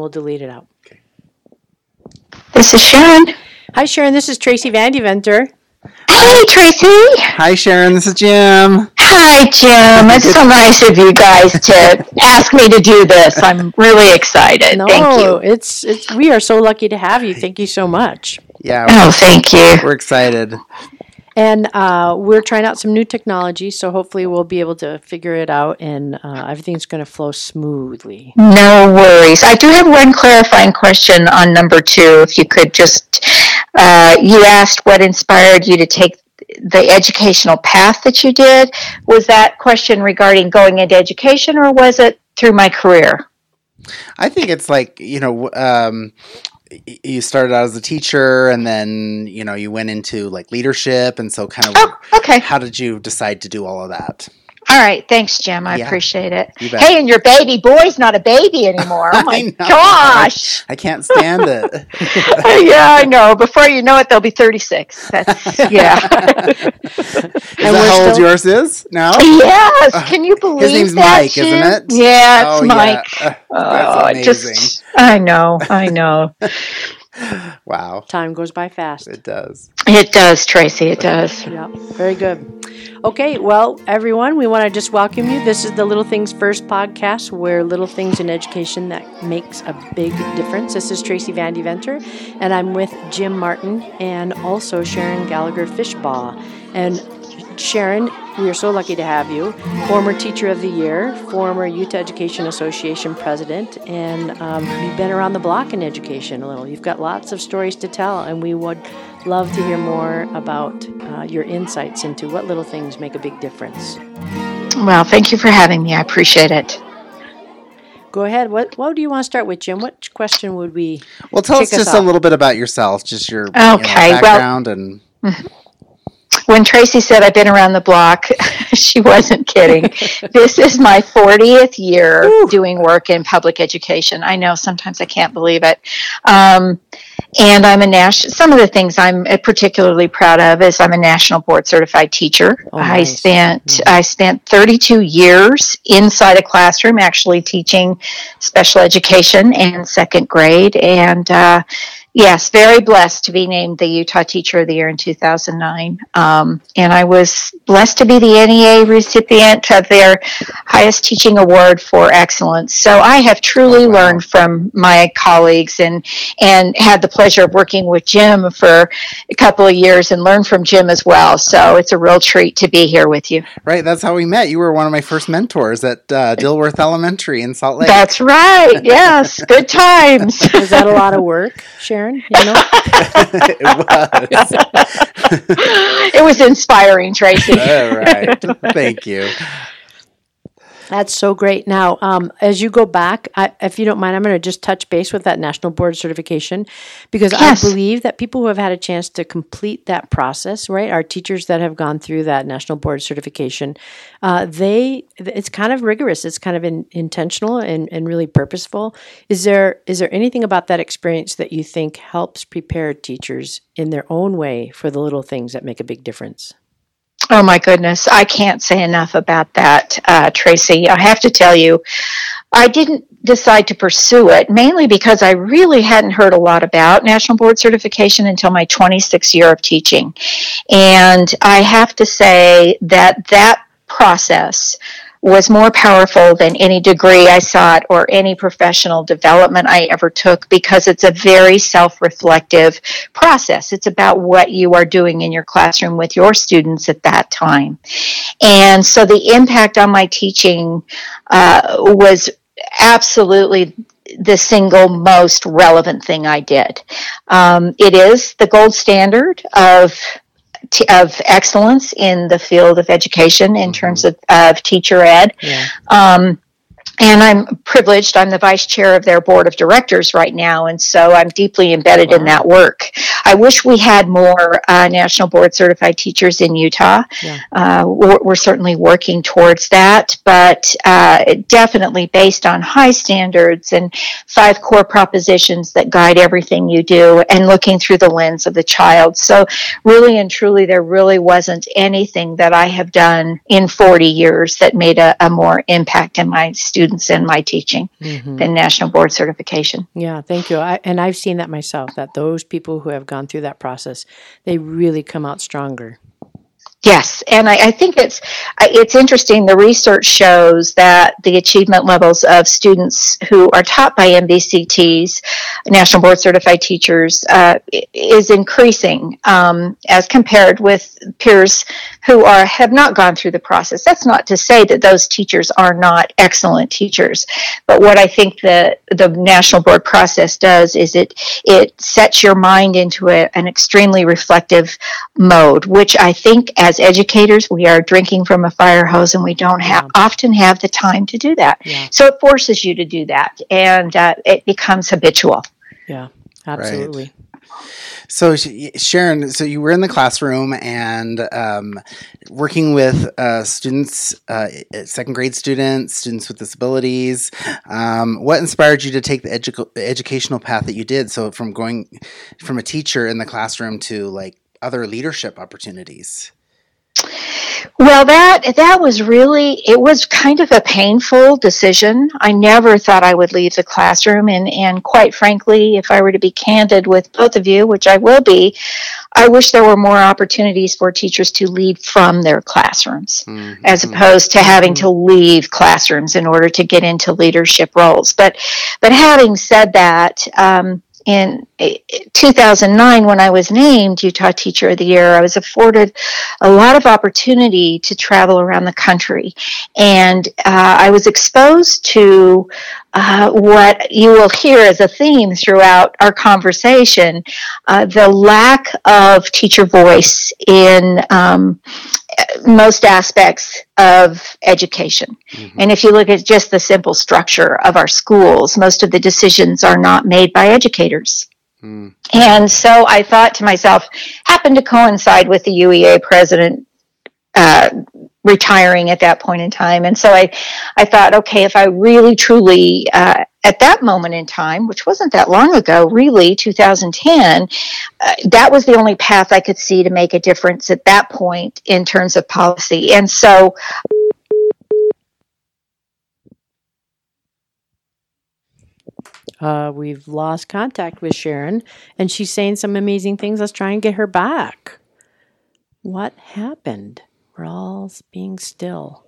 we'll delete it out. Okay. This is Sharon. Hi, Sharon. This is Tracy Vandeventer. Hey, Tracy. Hi, Sharon. This is Jim. Hi, Jim. It's so nice of you guys to ask me to do this. I'm really excited. No, Thank you. it's it's we are so lucky to have you. Thank you so much. Yeah, Oh, thank you. we're excited. And uh, we're trying out some new technology, so hopefully we'll be able to figure it out, and uh, everything's going to flow smoothly. No worries. I do have one clarifying question on number two. If you could just, uh, you asked what inspired you to take the educational path that you did. Was that question regarding going into education, or was it through my career? I think it's like you know, um, y- you started out as a teacher, and then you know you went into like leadership, and so kind of. Oh, okay. How did you decide to do all of that? All right. Thanks, Jim. I Yeah. appreciate it. Hey, and your baby boy's not a baby anymore. Oh my gosh. I can't stand it. Oh, yeah, I know. Before you know it, they'll be 36. That's, yeah. Is that how old still- yours is now? yes. Uh, Can you believe His name's that, Mike, Jim? isn't it? Yeah, it's oh, Mike. Yeah. Oh, That's amazing. just, I know, I know. Wow, Time goes by fast. it does. It does, Tracy. It does. Yeah, very good. Okay, well, everyone, we want to just welcome you. This is the Little Things First podcast, where little things in education that makes a big difference. This is Tracy Vandeventer, and I'm with Jim Martin and also Sharon Gallagher Fishbaugh. And Sharon, we are so lucky to have you. Former Teacher of the Year, former Utah Education Association President, and um, you've been around the block in education a little. You've got lots of stories to tell, and we would love to hear more about uh, your insights into what little things make a big difference. Well, thank you for having me. I appreciate it. Go ahead. What What do you want to start with, Jim? What question would we? Well, tell us Kick us just a little bit about yourself, just your you know, Okay, well- background and When Tracy said I've been around the block, she wasn't kidding. this is my 40th year doing work in public education. I know sometimes I can't believe it. Um, and I'm a national, some of the things I'm particularly proud of is I'm a national board certified teacher. Oh, I nice. spent, I spent 32 years inside a classroom actually teaching special education and second grade. And, uh, Yes, very blessed to be named the Utah Teacher of the Year in 2009. Um, and I was blessed to be the NEA recipient of their highest teaching award for excellence. So I have truly wow. learned from my colleagues and, and had the pleasure of working with Jim for a couple of years and learned from Jim as well. So it's a real treat to be here with you. right. That's how we met. You were one of my first mentors at uh, Dilworth Elementary in Salt Lake. That's right. Yes. Good times. Was that a lot of work, Sharon? You know, it was. it was inspiring, Tracy. All right. Thank you. That's so great. Now, um, as you go back, I, if you don't mind, I'm going to just touch base with that national board certification because Yes. I believe that people who have had a chance to complete that process, right, our teachers that have gone through that national board certification, uh, they it's kind of rigorous. It's kind of in, intentional and, and really purposeful. Is there is there anything about that experience that you think helps prepare teachers in their own way for the little things that make a big difference? Oh my goodness, I can't say enough about that, uh, Tracy. I have to tell you, I didn't decide to pursue it mainly because I really hadn't heard a lot about national board certification until my 26th year of teaching. And I have to say that that process was more powerful than any degree I sought or any professional development I ever took because it's a very self reflective process. It's about what you are doing in your classroom with your students at that time. And so the impact on my teaching uh, was absolutely the single most relevant thing I did. Um, it is the gold standard of t- of excellence in the field of education in terms of, of teacher ed. Yeah. Um, and I'm privileged. I'm the vice chair of their board of directors right now, and so I'm deeply embedded in that work. I wish we had more uh, national board certified teachers in Utah. Yeah. Uh, we're, we're certainly working towards that, but uh, definitely based on high standards and five core propositions that guide everything you do, and looking through the lens of the child. So, really and truly, there really wasn't anything that I have done in 40 years that made a, a more impact in my students' students and my teaching Mhm. than national board certification. Yeah, thank you. I, and I've seen that myself. That those people who have gone through that process, they really come out stronger. Yes, and I, I think it's it's interesting. The research shows that the achievement levels of students who are taught by NBCTs, National Board Certified Teachers, uh, is increasing um, as compared with peers who are have not gone through the process. That's not to say that those teachers are not excellent teachers, but what I think the the National Board process does is it it sets your mind into a, an extremely reflective mode, which I think as educators we are drinking from a fire hose and we don't have Yeah. often have the time to do that. Yeah. So it forces you to do that, and uh, it becomes habitual. Yeah, absolutely. So Sharon, so you were in the classroom and um, working with uh, students, uh, second grade students, students with disabilities. Um, what inspired you to take the edu- educational path that you did? So from going from a teacher in the classroom to like other leadership opportunities. Well, that that was really it was kind of a painful decision. I never thought I would leave the classroom, and and quite frankly, if I were to be candid with both of you, which I will be, I wish there were more opportunities for teachers to lead from their classrooms Mhm. as opposed to having to leave classrooms in order to get into leadership roles. But but having said that, um, in eh, 2009, when I was named Utah Teacher of the Year, I was afforded a lot of opportunity to travel around the country, and uh, I was exposed to uh, what you will hear as a theme throughout our conversation uh, the lack of teacher voice in um, most aspects of education. Mhm. And if you look at just the simple structure of our schools, most of the decisions are not made by educators. Mm. And so I thought to myself, happened to coincide with the UEA president uh, retiring at that point in time. And so I, I thought, okay, if I really truly, uh, at that moment in time, which wasn't that long ago, really, 2010, uh, that was the only path I could see to make a difference at that point in terms of policy. And so Uh, we've lost contact with Sharon, and she's saying some amazing things. Let's try and get her back. What happened? We're all being still.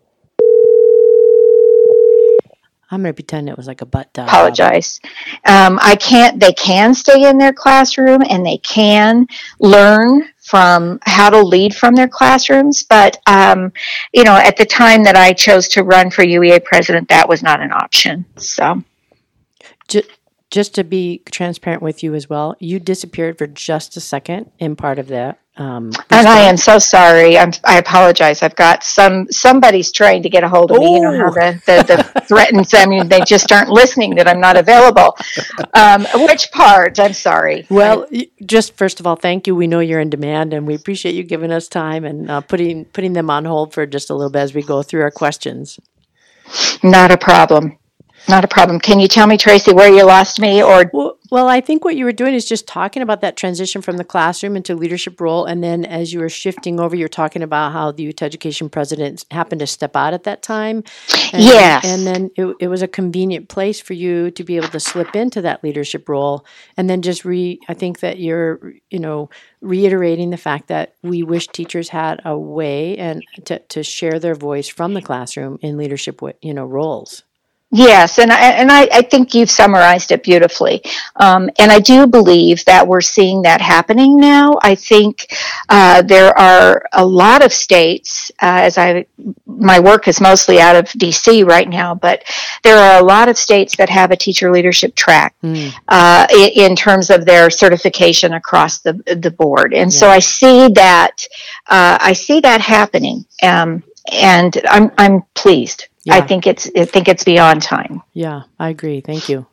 I'm going to pretend it was like a butt dial. apologize. Um, I can't. They can stay in their classroom and they can learn from how to lead from their classrooms. But um, you know, at the time that I chose to run for UEA president, that was not an option. So Ju- just to be transparent with you as well, you disappeared for just a second in part of that. Um, and I am so sorry. I'm, I apologize. I've got some somebody's trying to get a hold of me. You know how the, the, the threatens. I mean, they just aren't listening that I'm not available. Um, which part? I'm sorry. Well, y- just first of all, thank you. We know you're in demand, and we appreciate you giving us time and uh, putting putting them on hold for just a little bit as we go through our questions. Not a problem. Not a problem. Can you tell me, Tracy, where you lost me, or Well, well, I think what you were doing is just talking about that transition from the classroom into leadership role, and then as you were shifting over, you're talking about how the Utah Education president happened to step out at that time. And, Yes. and then it, it was a convenient place for you to be able to slip into that leadership role, and then just re. I think that you're, you know, reiterating the fact that we wish teachers had a way and to, to share their voice from the classroom in leadership, you know, roles. Yes, and I, and I, I think you've summarized it beautifully. Um, and I do believe that we're seeing that happening now. I think uh, there are a lot of states, uh, as I, my work is mostly out of DC right now, but there are a lot of states that have a teacher leadership track Mm. uh, in, in terms of their certification across the the board. And so I see that uh, I see that happening, um, and I'm I'm pleased. I think it's I think it's beyond time. Yeah, I agree. Thank you.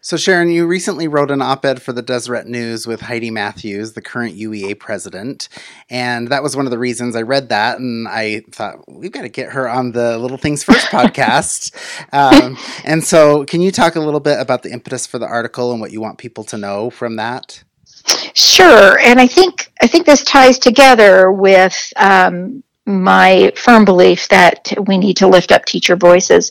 So, Sharon, you recently wrote an op ed for the Deseret News with Heidi Matthews, the current UEA president. And that was one of the reasons I read that. And I thought, we've got to get her on the Little Things First podcast. Um, and so, can you talk a little bit about the impetus for the article and what you want people to know from that? Sure, and I think I think this ties together with um, my firm belief that we need to lift up teacher voices.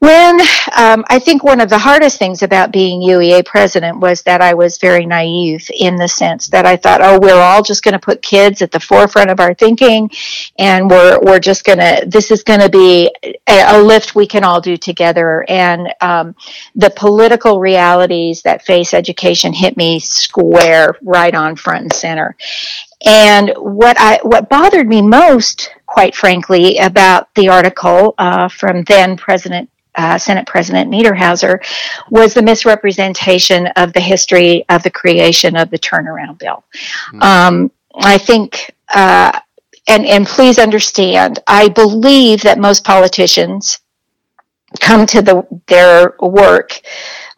When um, I think one of the hardest things about being UEA president was that I was very naive in the sense that I thought, oh, we're all just going to put kids at the forefront of our thinking, and we're we're just going to this is going to be a, a, lift we can all do together. And um, the political realities that face education hit me square right on front and center. And what I what bothered me most, quite frankly, about the article uh, from then President uh, Senate President Niederhauser was the misrepresentation of the history of the creation of the turnaround bill. Mm-hmm. Um, I think, uh, and, and please understand, I believe that most politicians come to the, their work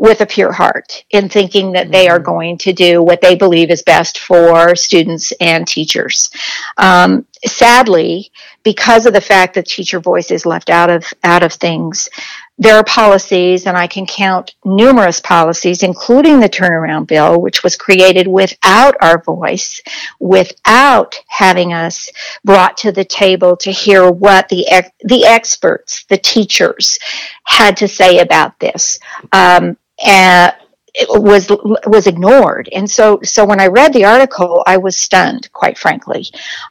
with a pure heart in thinking that they are mm-hmm. going to do what they believe is best for students and teachers. Um, sadly, because of the fact that teacher voice is left out of out of things, there are policies, and I can count numerous policies, including the turnaround bill, which was created without our voice, without having us brought to the table to hear what the the experts, the teachers, had to say about this. Um, and was was ignored. And so so when i read the article i was stunned quite frankly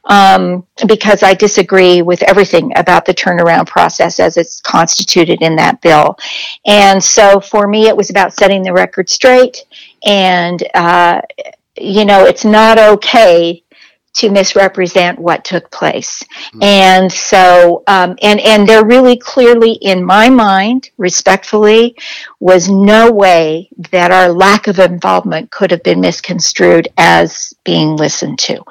um, because i disagree with everything about the turnaround process as it's constituted in that bill. And so for me it was about setting the record straight and uh, you know it's not okay to misrepresent what took place. Mm-hmm. And so, um, and, and there really clearly, in my mind, respectfully, was no way that our lack of involvement could have been misconstrued as being listened to.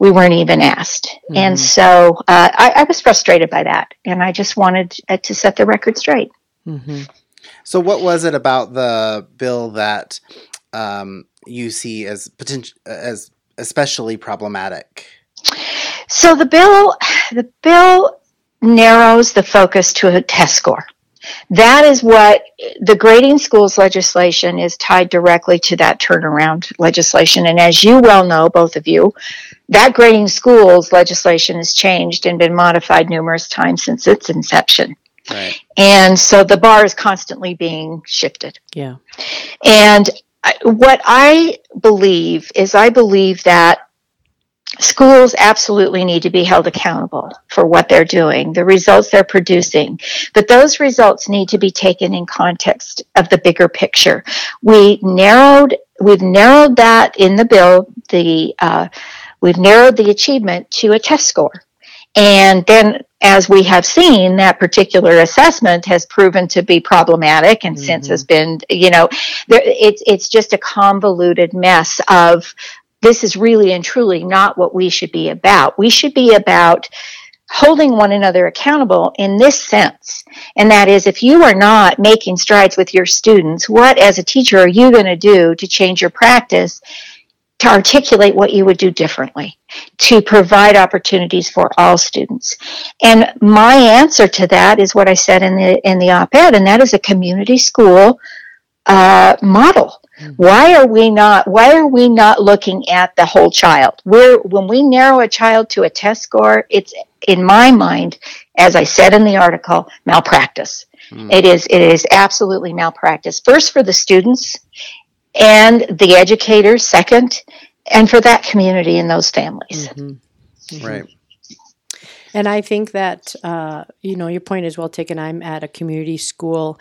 We weren't even asked. Mm-hmm. And so uh, I, I, was frustrated by that. And I just wanted uh, to set the record straight. Mm-hmm. So, what was it about the bill that um, you see as potential as especially problematic? So the bill, the bill narrows the focus to a test score. That is what the grading schools legislation is tied directly to that turnaround legislation. And as you well know, both of you, that grading schools legislation has changed and been modified numerous times since its inception. Right. And so the bar is constantly being shifted. Yeah. And what I believe is I believe that schools absolutely need to be held accountable for what they're doing, the results they're producing. But those results need to be taken in context of the bigger picture. We narrowed, we've narrowed that in the bill, the, uh, we've narrowed the achievement to a test score. And then, as we have seen, that particular assessment has proven to be problematic and mm-hmm. since has been, you know, there, it's, it's just a convoluted mess of this is really and truly not what we should be about. We should be about holding one another accountable in this sense. And that is, if you are not making strides with your students, what as a teacher are you going to do to change your practice to articulate what you would do differently, to provide opportunities for all students. And my answer to that is what I said in the in the op-ed, and that is a community school uh, model. Mm-hmm. Why are we not? Why are we not looking at the whole child? We're when we narrow a child to a test score, it's in my mind, as I said in the article, malpractice. Mm. It is it is absolutely malpractice. First for the students, and the educators second, and for that community and those families. Mm-hmm. Mm-hmm. Right. And I think that uh, you know your point is well taken. I'm at a community school,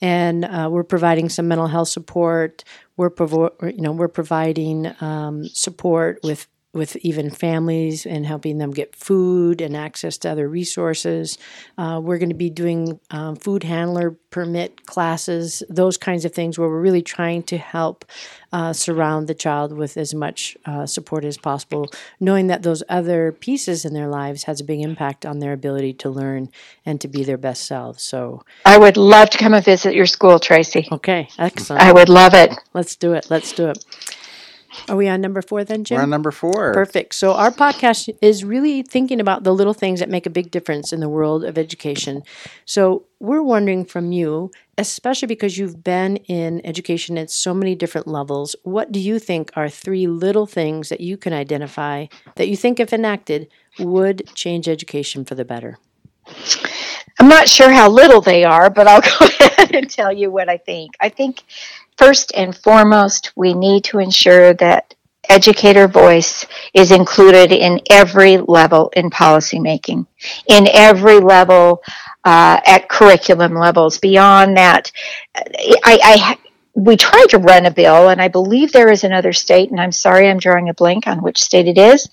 and uh, we're providing some mental health support. We're provo- you know we're providing um, support with with even families and helping them get food and access to other resources. Uh, we're going to be doing um, food handler permit classes, those kinds of things where we're really trying to help uh, surround the child with as much uh, support as possible, knowing that those other pieces in their lives has a big impact on their ability to learn and to be their best selves. So I would love to come and visit your school, Tracy. Okay, excellent. I would love it. Let's do it. Let's do it. Are we on number four then, Jim? We're on number four. Perfect. So our podcast is really thinking about the little things that make a big difference in the world of education. So we're wondering from you, especially because you've been in education at so many different levels, what do you think are three little things that you can identify that you think, if enacted, would change education for the better? I'm not sure how little they are, but I'll go ahead and tell you what I think. I think first and foremost, we need to ensure that educator voice is included in every level in policymaking, in every level uh, at curriculum levels. Beyond that, I, I we tried to run a bill, and I believe there is another state, and I'm sorry I'm drawing a blank on which state it is,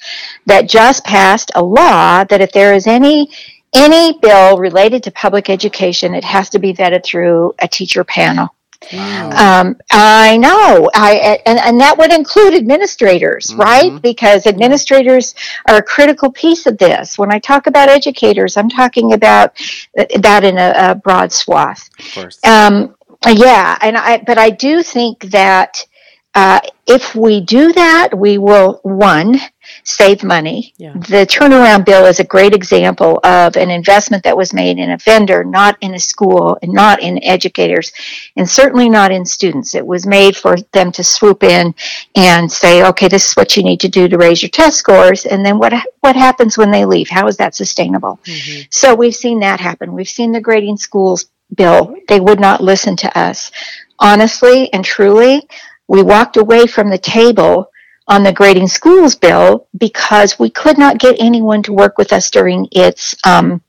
that just passed a law that if there is any any bill related to public education, it has to be vetted through a teacher panel. Wow. Um, I know, I and, and that would include administrators, mm-hmm. right? Because administrators are a critical piece of this. When I talk about educators, I'm talking about that in a, a broad swath. Of course. Um, yeah, and I but I do think that uh, if we do that, we will one save money. Yeah. The turnaround bill is a great example of an investment that was made in a vendor, not in a school, and not in educators, and certainly not in students. It was made for them to swoop in and say, "Okay, this is what you need to do to raise your test scores." And then what what happens when they leave? How is that sustainable? Mm-hmm. So we've seen that happen. We've seen the grading schools bill. They would not listen to us. Honestly and truly, we walked away from the table on the grading schools bill because we could not get anyone to work with us during its um,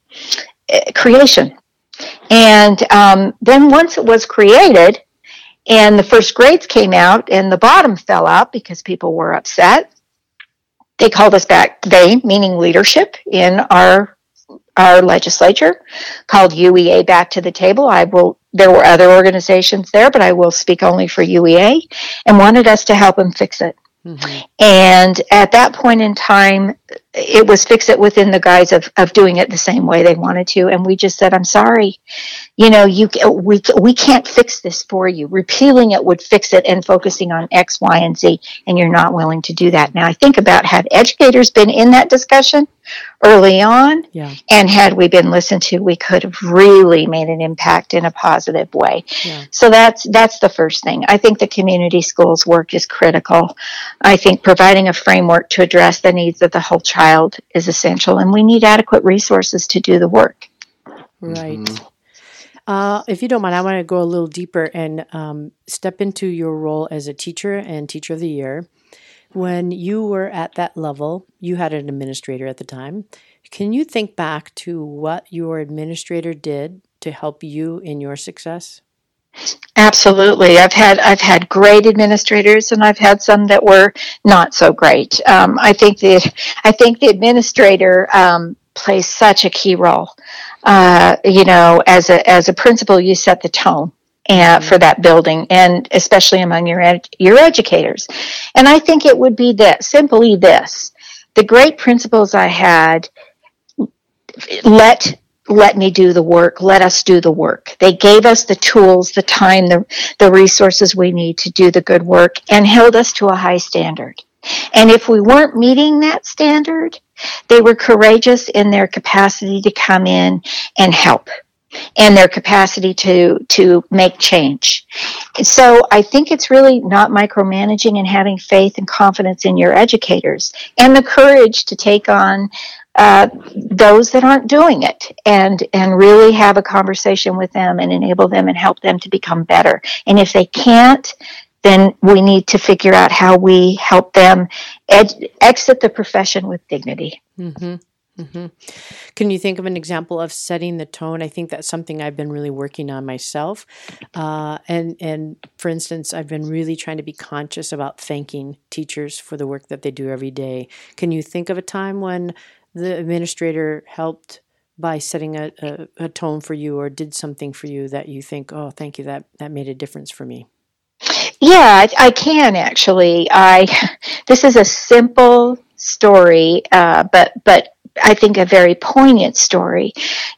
creation. And um, then once it was created and the first grades came out and the bottom fell out because people were upset, they called us back, they, meaning leadership in our our legislature, called UEA back to the table. I will. There were other organizations there, but I will speak only for UEA, and wanted us to help them fix it. Mm-hmm. And at that point in time, it was fix it within the guise of, of doing it the same way they wanted to. And we just said, I'm sorry, you know, you we, we can't fix this for you. Repealing it would fix it and focusing on X, Y, and Z. And you're not willing to do that. Now, I think about had educators been in that discussion early on, yeah. and had we been listened to, we could have really made an impact in a positive way. Yeah. So that's that's the first thing. I think the community schools work is critical. I think providing a framework to address the needs of the whole child is essential, and we need adequate resources to do the work. Right. Mm-hmm. Uh, if you don't mind, I want to go a little deeper and um, step into your role as a teacher and teacher of the year. When you were at that level, you had an administrator at the time. Can you think back to what your administrator did to help you in your success? Absolutely, I've had I've had great administrators, and I've had some that were not so great. Um, I think the I think the administrator um, plays such a key role. Uh, you know, as a as a principal, you set the tone. And, mm-hmm. for that building, and especially among your ed- your educators, and I think it would be this simply this: the great principals I had let let me do the work let us do the work. They gave us the tools the time the, the resources we need to do the good work and held us to a high standard. And if we weren't meeting that standard they were courageous in their capacity to come in and help and their capacity to to make change. So I think it's really not micromanaging and having faith and confidence in your educators and the courage to take on uh, those that aren't doing it and and really have a conversation with them and enable them and help them to become better. And if they can't, then we need to figure out how we help them ed- exit the profession with dignity. Mm-hmm. Mm-hmm. Can you think of an example of setting the tone? I think that's something I've been really working on myself. Uh, and and for instance, I've been really trying to be conscious about thanking teachers for the work that they do every day. Can you think of a time when the administrator helped by setting a, a, a, tone for you or did something for you that you think, oh, thank you, that, that made a difference for me? Yeah, I, can actually. I this is a simple story, uh, but but I think, a very poignant story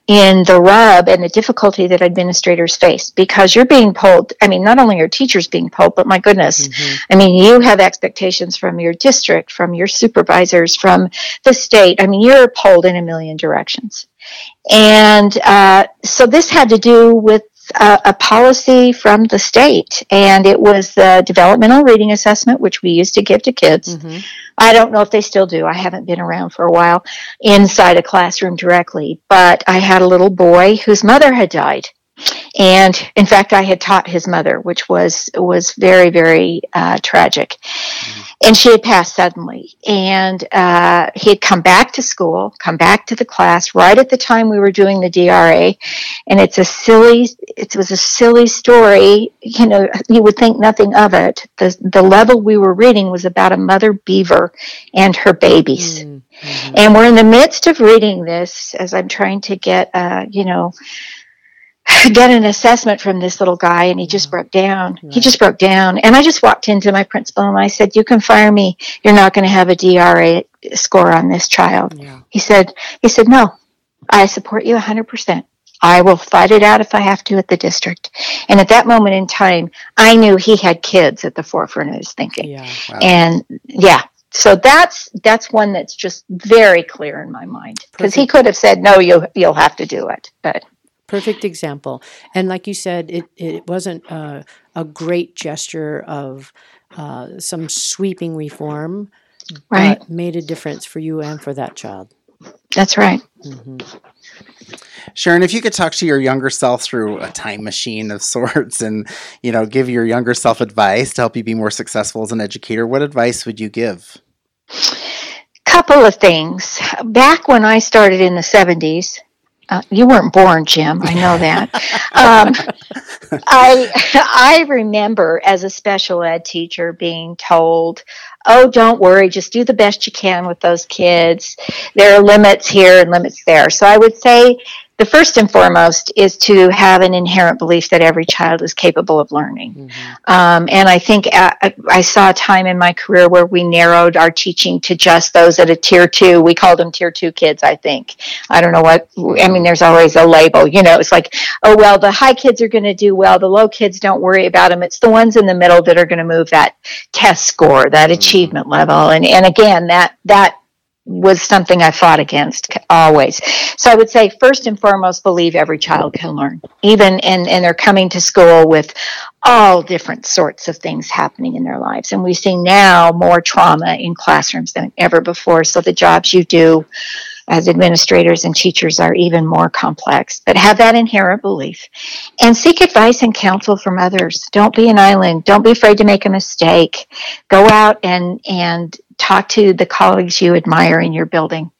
in the rub and the difficulty that administrators face because you're being pulled. I mean, not only are teachers being pulled, but my goodness, mm-hmm. I mean, you have expectations from your district, from your supervisors, from the state. I mean, you're pulled in a million directions. And uh, so this had to do with a, a, policy from the state, and it was the developmental reading assessment, which we used to give to kids. Mm-hmm. I don't know if they still do. I haven't been around for a while inside a classroom directly, but I had a little boy whose mother had died. And in fact, I had taught his mother, which was was very very uh, tragic. Mm-hmm and she had passed suddenly. And uh, he had come back to school, come back to the class right at the time we were doing the DRA. And it's a silly, it was a silly story. You know, you would think nothing of it. The, the level we were reading was about a mother beaver and her babies. Mm-hmm. And we're in the midst of reading this as I'm trying to get, uh, you know, get an assessment from this little guy and he just mm-hmm. broke down. Right. He just broke down. And I just walked into my principal and I said, You can fire me. You're not going to have a DRA score on this child. Yeah. He said, he said, No, I support you hundred percent. I will fight it out if I have to at the district. And at that moment in time, I knew he had kids at the forefront of his thinking. Yeah. Wow. And yeah, so that's that's one that's just very clear in my mind because he could have said no you you'll have to do it but perfect example. And like you said, it, it wasn't a, a great gesture of uh, some sweeping reform, right. but made a difference for you and for that child. That's right. Mm-hmm. Sharon, if you could talk to your younger self through a time machine of sorts and, you know, give your younger self advice to help you be more successful as an educator, what advice would you give? Couple of things. Back when I started in the 70s, uh, you weren't born, Jim. I know that. um, I I remember as a special ed teacher being told, "Oh, don't worry, just do the best you can with those kids. There are limits here and limits there." So I would say the first and foremost is to have an inherent belief that every child is capable of learning. Mm-hmm. Um, and I think uh, I saw a time in my career where we narrowed our teaching to just those at a tier two. We called them tier two kids, I think. I don't know what, I mean, there's always a label, you know, it's like, oh, well, the high kids are going to do well. The low kids don't worry about them. It's the ones in the middle that are going to move that test score, that mm-hmm. achievement level. And, and again, that, that was something I fought against always. So I would say first and foremost, believe every child can learn, even and and they're coming to school with all different sorts of things happening in their lives, and we see now more trauma in classrooms than ever before. So the jobs you do as administrators and teachers are even more complex, but have that inherent belief and seek advice and counsel from others. Don't be an island. Don't be afraid to make a mistake. Go out and, and talk to the colleagues you admire in your building.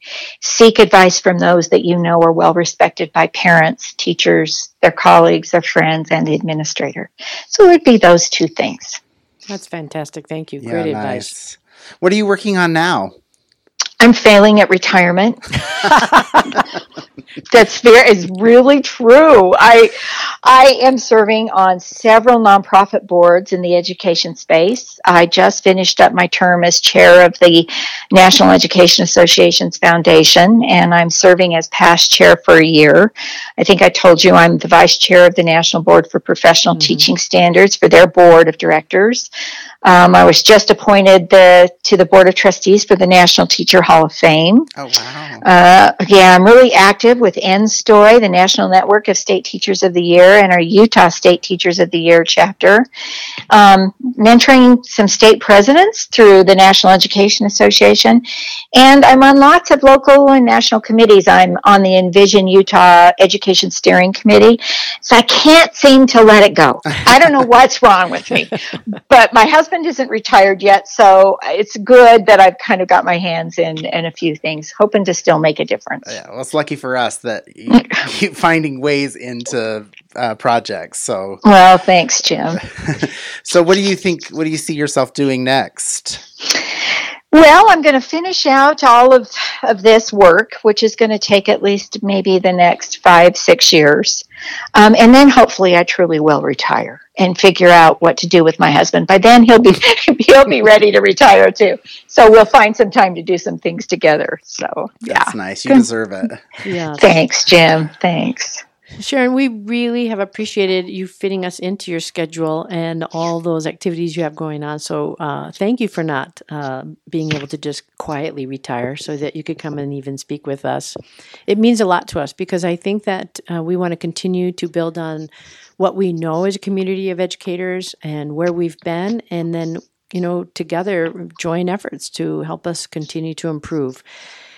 Seek advice from those that you know are well respected by parents, teachers, their colleagues, their friends, and the administrator. So it would be those two things. That's fantastic. Thank you. Yeah, Great nice. advice. What are you working on now? I'm failing at retirement. That's fair is really true. I I am serving on several nonprofit boards in the education space. I just finished up my term as chair of the National Education Association's foundation, and I'm serving as past chair for a year. I think I told you I'm the vice chair of the National Board for Professional mm-hmm. Teaching Standards for their board of directors. Um, I was just appointed the, to the Board of Trustees for the National Teacher Hall of Fame. Oh, wow. Uh, yeah, I'm really active with NNSTOY, the National Network of State Teachers of the Year, and our Utah State Teachers of the Year chapter. Um, mentoring some state presidents through the National Education Association. And I'm on lots of local and national committees. I'm on the Envision Utah Education Steering Committee. So I can't seem to let it go. I don't know what's wrong with me. But my husband isn't retired yet, so it's good that I've kind of got my hands in in a few things, hoping to still make a difference. Yeah, well, it's lucky for us that you keep finding ways into uh, projects. So, well, thanks, Jim. so, what do you think? What do you see yourself doing next? Well, I'm going to finish out all of, of this work, which is going to take at least maybe the next five, six years. Um, and then hopefully I truly will retire and figure out what to do with my husband. By then he'll be, he'll be ready to retire too. So we'll find some time to do some things together. So yeah. That's nice. You deserve it. Yeah. Thanks, Jim. Thanks. Sharon, we really have appreciated you fitting us into your schedule and all those activities you have going on. So, uh, thank you for not uh, being able to just quietly retire so that you could come and even speak with us. It means a lot to us because I think that uh, we want to continue to build on what we know as a community of educators and where we've been, and then, you know, together join efforts to help us continue to improve.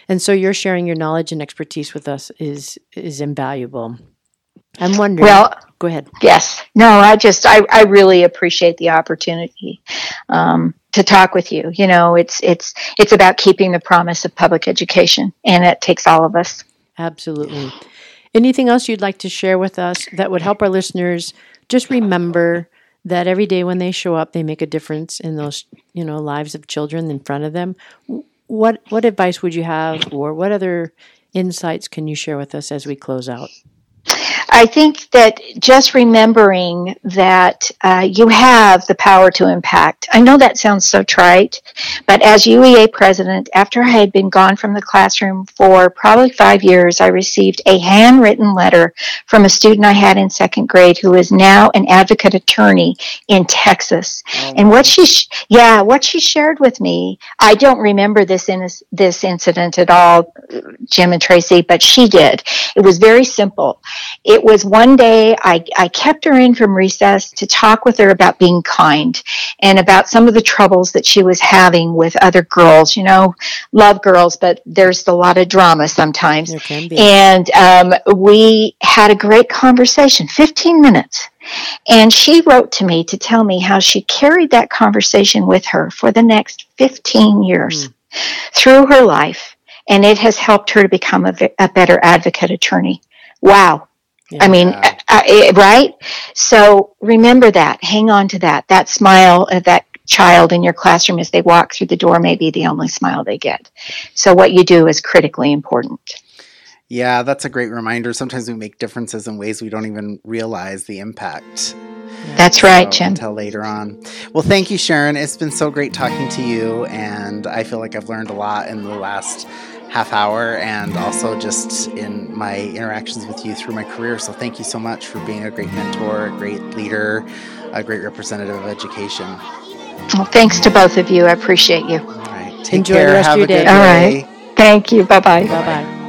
And so, your sharing your knowledge and expertise with us is is invaluable. I'm wondering. Well, go ahead. Yes. No, I just, I, I really appreciate the opportunity um, to talk with you. You know, it's, it's, it's about keeping the promise of public education, and it takes all of us. Absolutely. Anything else you'd like to share with us that would help our listeners just remember that every day when they show up, they make a difference in those, you know, lives of children in front of them. What what advice would you have, or what other insights can you share with us as we close out? I think that just remembering that uh, you have the power to impact. I know that sounds so trite, but as UEA president, after I had been gone from the classroom for probably five years, I received a handwritten letter from a student I had in second grade who is now an advocate attorney in Texas. Oh, and what she, sh- yeah, what she shared with me, I don't remember this in this incident at all, Jim and Tracy, but she did. It was very simple. It was one day I, I kept her in from recess to talk with her about being kind and about some of the troubles that she was having with other girls. You know, love girls, but there's a lot of drama sometimes. And um, we had a great conversation, 15 minutes. And she wrote to me to tell me how she carried that conversation with her for the next 15 years mm. through her life. And it has helped her to become a, a better advocate attorney. Wow. Yeah. I mean, uh, uh, right? So remember that. Hang on to that. That smile of that child in your classroom as they walk through the door may be the only smile they get. So what you do is critically important. Yeah, that's a great reminder. Sometimes we make differences in ways we don't even realize the impact. That's so, right, Jim. Until later on. Well, thank you, Sharon. It's been so great talking to you, and I feel like I've learned a lot in the last half hour and also just in my interactions with you through my career. So thank you so much for being a great mentor, a great leader, a great representative of education. Well, thanks to both of you. I appreciate you. All right. Take Enjoy care. the rest Have of your day. All right. Thank you. Bye bye. Bye bye.